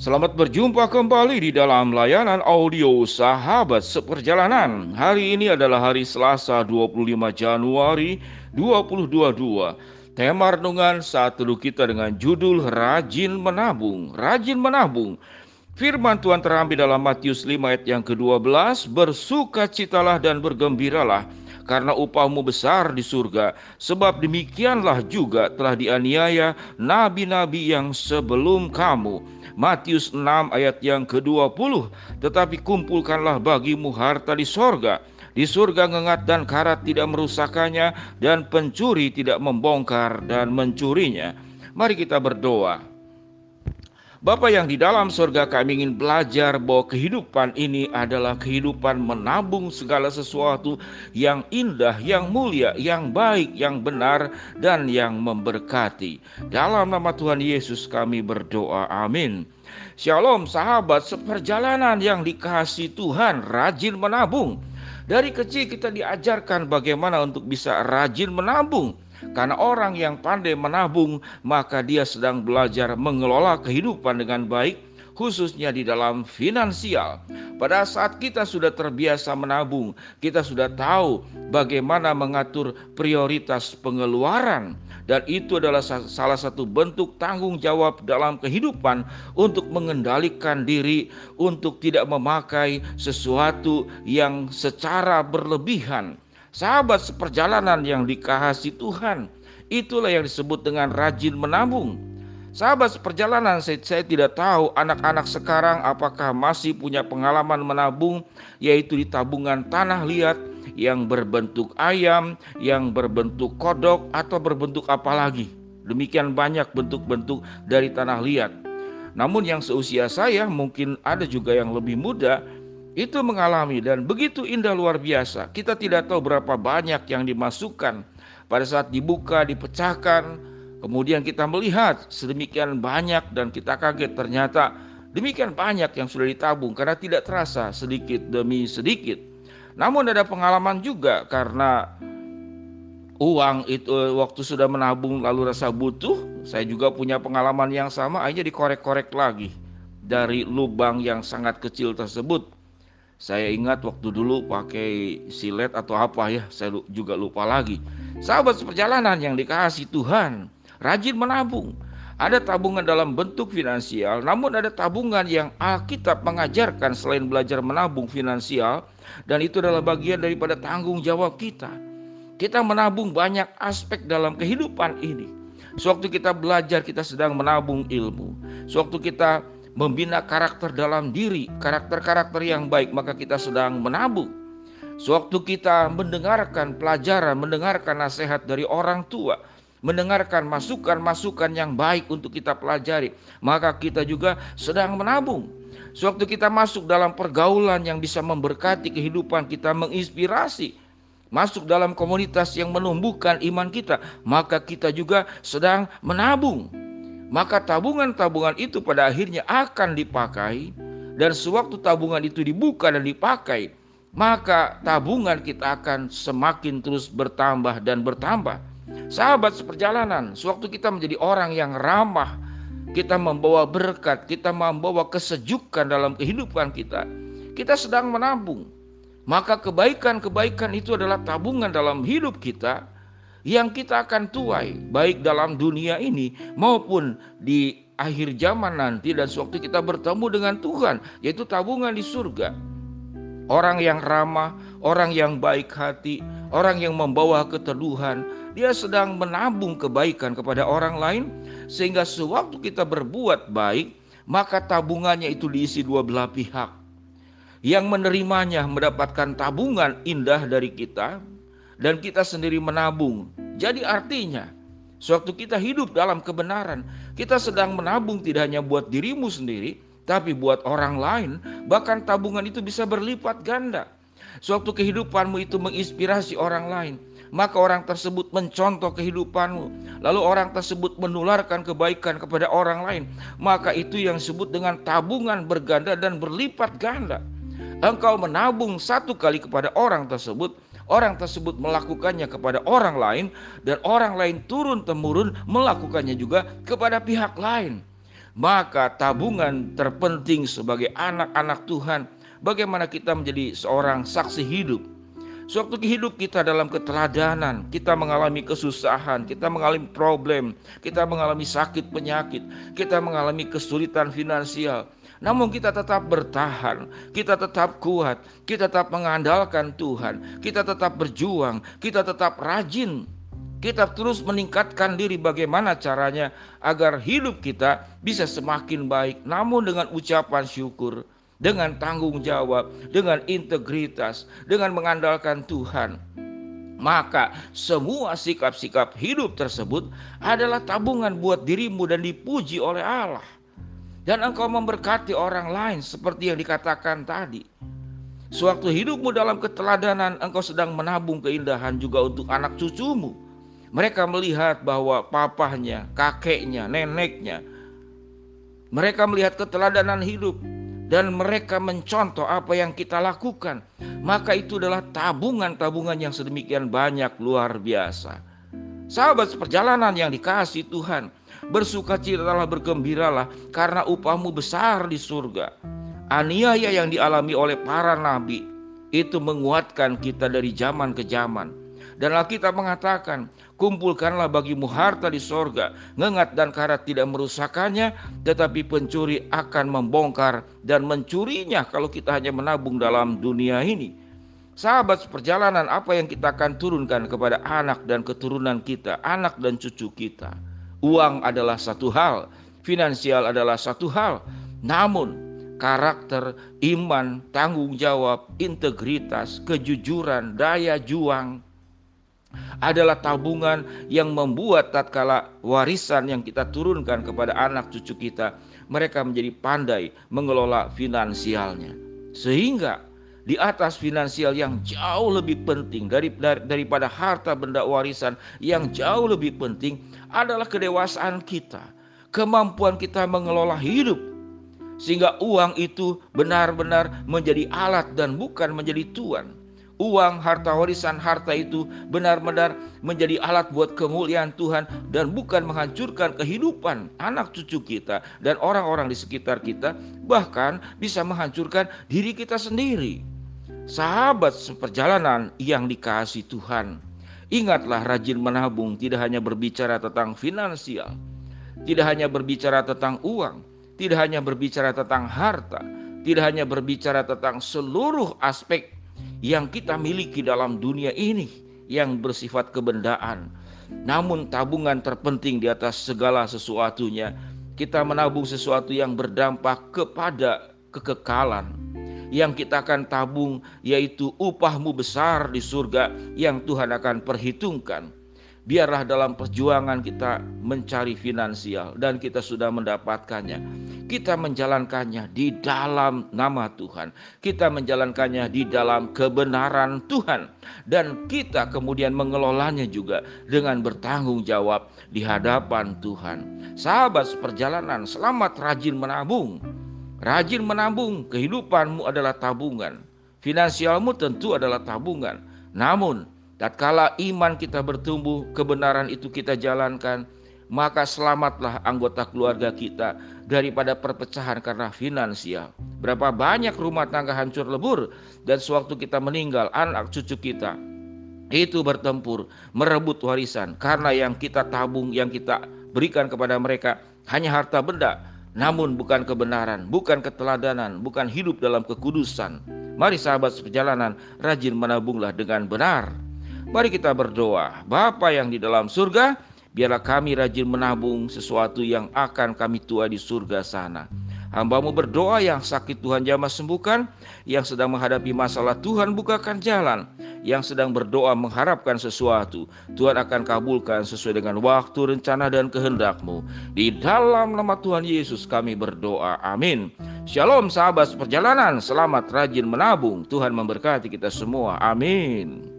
Selamat berjumpa kembali di dalam layanan audio Sahabat Seperjalanan. Hari ini adalah hari Selasa 25 Januari 2022. Tema renungan saat teduh kita dengan judul Rajin Menabung. Rajin Menabung. Firman Tuhan terambil dalam Matius 5 ayat yang ke-12, Bersukacitalah dan bergembiralah karena upahmu besar di surga. Sebab demikianlah juga telah dianiaya nabi-nabi yang sebelum kamu. Matius 6 ayat yang ke-20. Tetapi kumpulkanlah bagimu harta di sorga. Di surga ngengat dan karat tidak merusakannya dan pencuri tidak membongkar dan mencurinya. Mari kita berdoa. Bapa yang di dalam surga kami ingin belajar bahwa kehidupan ini adalah kehidupan menabung segala sesuatu yang indah, yang mulia, yang baik, yang benar, dan yang memberkati. Dalam nama Tuhan Yesus kami berdoa. Amin. Shalom sahabat seperjalanan yang dikasih Tuhan rajin menabung. Dari kecil kita diajarkan bagaimana untuk bisa rajin menabung. Karena orang yang pandai menabung, maka dia sedang belajar mengelola kehidupan dengan baik, khususnya di dalam finansial. Pada saat kita sudah terbiasa menabung, kita sudah tahu bagaimana mengatur prioritas pengeluaran, dan itu adalah salah satu bentuk tanggung jawab dalam kehidupan untuk mengendalikan diri, untuk tidak memakai sesuatu yang secara berlebihan Sahabat seperjalanan yang dikasih Tuhan, itulah yang disebut dengan rajin menabung. Sahabat seperjalanan, saya, saya tidak tahu anak-anak sekarang apakah masih punya pengalaman menabung, yaitu di tabungan tanah liat yang berbentuk ayam, yang berbentuk kodok, atau berbentuk apa lagi. Demikian banyak bentuk-bentuk dari tanah liat. Namun yang seusia saya mungkin ada juga yang lebih muda itu mengalami dan begitu indah luar biasa. Kita tidak tahu berapa banyak yang dimasukkan pada saat dibuka, dipecahkan. Kemudian kita melihat sedemikian banyak dan kita kaget ternyata demikian banyak yang sudah ditabung karena tidak terasa sedikit demi sedikit. Namun ada pengalaman juga karena uang itu waktu sudah menabung lalu rasa butuh, saya juga punya pengalaman yang sama aja dikorek-korek lagi dari lubang yang sangat kecil tersebut saya ingat waktu dulu pakai silet atau apa ya, saya juga lupa lagi. Sahabat seperjalanan yang dikasih Tuhan, rajin menabung. Ada tabungan dalam bentuk finansial, namun ada tabungan yang Alkitab mengajarkan selain belajar menabung finansial, dan itu adalah bagian daripada tanggung jawab kita. Kita menabung banyak aspek dalam kehidupan ini. Sewaktu kita belajar, kita sedang menabung ilmu. Sewaktu kita membina karakter dalam diri, karakter-karakter yang baik, maka kita sedang menabung. Sewaktu kita mendengarkan pelajaran, mendengarkan nasihat dari orang tua, mendengarkan masukan-masukan yang baik untuk kita pelajari, maka kita juga sedang menabung. Sewaktu kita masuk dalam pergaulan yang bisa memberkati kehidupan kita, menginspirasi, masuk dalam komunitas yang menumbuhkan iman kita, maka kita juga sedang menabung maka tabungan-tabungan itu pada akhirnya akan dipakai dan sewaktu tabungan itu dibuka dan dipakai maka tabungan kita akan semakin terus bertambah dan bertambah. Sahabat seperjalanan, sewaktu kita menjadi orang yang ramah, kita membawa berkat, kita membawa kesejukan dalam kehidupan kita. Kita sedang menabung. Maka kebaikan-kebaikan itu adalah tabungan dalam hidup kita yang kita akan tuai baik dalam dunia ini maupun di akhir zaman nanti dan sewaktu kita bertemu dengan Tuhan yaitu tabungan di surga. Orang yang ramah, orang yang baik hati, orang yang membawa keteduhan, dia sedang menabung kebaikan kepada orang lain sehingga sewaktu kita berbuat baik, maka tabungannya itu diisi dua belah pihak. Yang menerimanya mendapatkan tabungan indah dari kita, dan kita sendiri menabung. Jadi artinya, sewaktu kita hidup dalam kebenaran, kita sedang menabung tidak hanya buat dirimu sendiri, tapi buat orang lain, bahkan tabungan itu bisa berlipat ganda. Sewaktu kehidupanmu itu menginspirasi orang lain, maka orang tersebut mencontoh kehidupanmu, lalu orang tersebut menularkan kebaikan kepada orang lain, maka itu yang disebut dengan tabungan berganda dan berlipat ganda. Engkau menabung satu kali kepada orang tersebut, orang tersebut melakukannya kepada orang lain dan orang lain turun temurun melakukannya juga kepada pihak lain. Maka tabungan terpenting sebagai anak-anak Tuhan, bagaimana kita menjadi seorang saksi hidup. Suatu hidup kita dalam keteladanan, kita mengalami kesusahan, kita mengalami problem, kita mengalami sakit penyakit, kita mengalami kesulitan finansial. Namun kita tetap bertahan, kita tetap kuat, kita tetap mengandalkan Tuhan, kita tetap berjuang, kita tetap rajin kita terus meningkatkan diri bagaimana caranya agar hidup kita bisa semakin baik, namun dengan ucapan syukur, dengan tanggung jawab, dengan integritas, dengan mengandalkan Tuhan. Maka semua sikap-sikap hidup tersebut adalah tabungan buat dirimu dan dipuji oleh Allah. Dan engkau memberkati orang lain seperti yang dikatakan tadi. Sewaktu hidupmu dalam keteladanan, engkau sedang menabung keindahan juga untuk anak cucumu mereka melihat bahwa papahnya, kakeknya, neneknya, mereka melihat keteladanan hidup dan mereka mencontoh apa yang kita lakukan. Maka itu adalah tabungan-tabungan yang sedemikian banyak luar biasa. Sahabat seperjalanan yang dikasih Tuhan, bersukacitalah bergembiralah karena upahmu besar di surga. Aniaya yang dialami oleh para nabi itu menguatkan kita dari zaman ke zaman. Dan Alkitab mengatakan, kumpulkanlah bagimu harta di sorga, ngengat dan karat tidak merusakannya, tetapi pencuri akan membongkar dan mencurinya kalau kita hanya menabung dalam dunia ini. Sahabat perjalanan apa yang kita akan turunkan kepada anak dan keturunan kita, anak dan cucu kita. Uang adalah satu hal, finansial adalah satu hal, namun karakter, iman, tanggung jawab, integritas, kejujuran, daya juang, adalah tabungan yang membuat tatkala warisan yang kita turunkan kepada anak cucu kita, mereka menjadi pandai mengelola finansialnya. Sehingga di atas finansial yang jauh lebih penting dari, dari, daripada harta benda warisan yang jauh lebih penting adalah kedewasaan kita, kemampuan kita mengelola hidup sehingga uang itu benar-benar menjadi alat dan bukan menjadi tuan uang, harta warisan, harta itu benar-benar menjadi alat buat kemuliaan Tuhan dan bukan menghancurkan kehidupan anak cucu kita dan orang-orang di sekitar kita, bahkan bisa menghancurkan diri kita sendiri. Sahabat seperjalanan yang dikasih Tuhan, ingatlah rajin menabung tidak hanya berbicara tentang finansial, tidak hanya berbicara tentang uang, tidak hanya berbicara tentang harta, tidak hanya berbicara tentang seluruh aspek yang kita miliki dalam dunia ini yang bersifat kebendaan. Namun tabungan terpenting di atas segala sesuatunya, kita menabung sesuatu yang berdampak kepada kekekalan. Yang kita akan tabung yaitu upahmu besar di surga yang Tuhan akan perhitungkan biarlah dalam perjuangan kita mencari finansial dan kita sudah mendapatkannya. Kita menjalankannya di dalam nama Tuhan. Kita menjalankannya di dalam kebenaran Tuhan dan kita kemudian mengelolanya juga dengan bertanggung jawab di hadapan Tuhan. Sahabat seperjalanan, selamat rajin menabung. Rajin menabung, kehidupanmu adalah tabungan. Finansialmu tentu adalah tabungan. Namun, Tatkala iman kita bertumbuh, kebenaran itu kita jalankan, maka selamatlah anggota keluarga kita daripada perpecahan karena finansial. Berapa banyak rumah tangga hancur lebur dan sewaktu kita meninggal anak cucu kita itu bertempur merebut warisan karena yang kita tabung yang kita berikan kepada mereka hanya harta benda namun bukan kebenaran, bukan keteladanan, bukan hidup dalam kekudusan. Mari sahabat seperjalanan rajin menabunglah dengan benar. Mari kita berdoa. Bapa yang di dalam surga, biarlah kami rajin menabung sesuatu yang akan kami tua di surga sana. Hambamu berdoa yang sakit Tuhan jamah sembuhkan, yang sedang menghadapi masalah Tuhan bukakan jalan, yang sedang berdoa mengharapkan sesuatu, Tuhan akan kabulkan sesuai dengan waktu, rencana, dan kehendakmu. Di dalam nama Tuhan Yesus kami berdoa. Amin. Shalom sahabat perjalanan, selamat rajin menabung. Tuhan memberkati kita semua. Amin.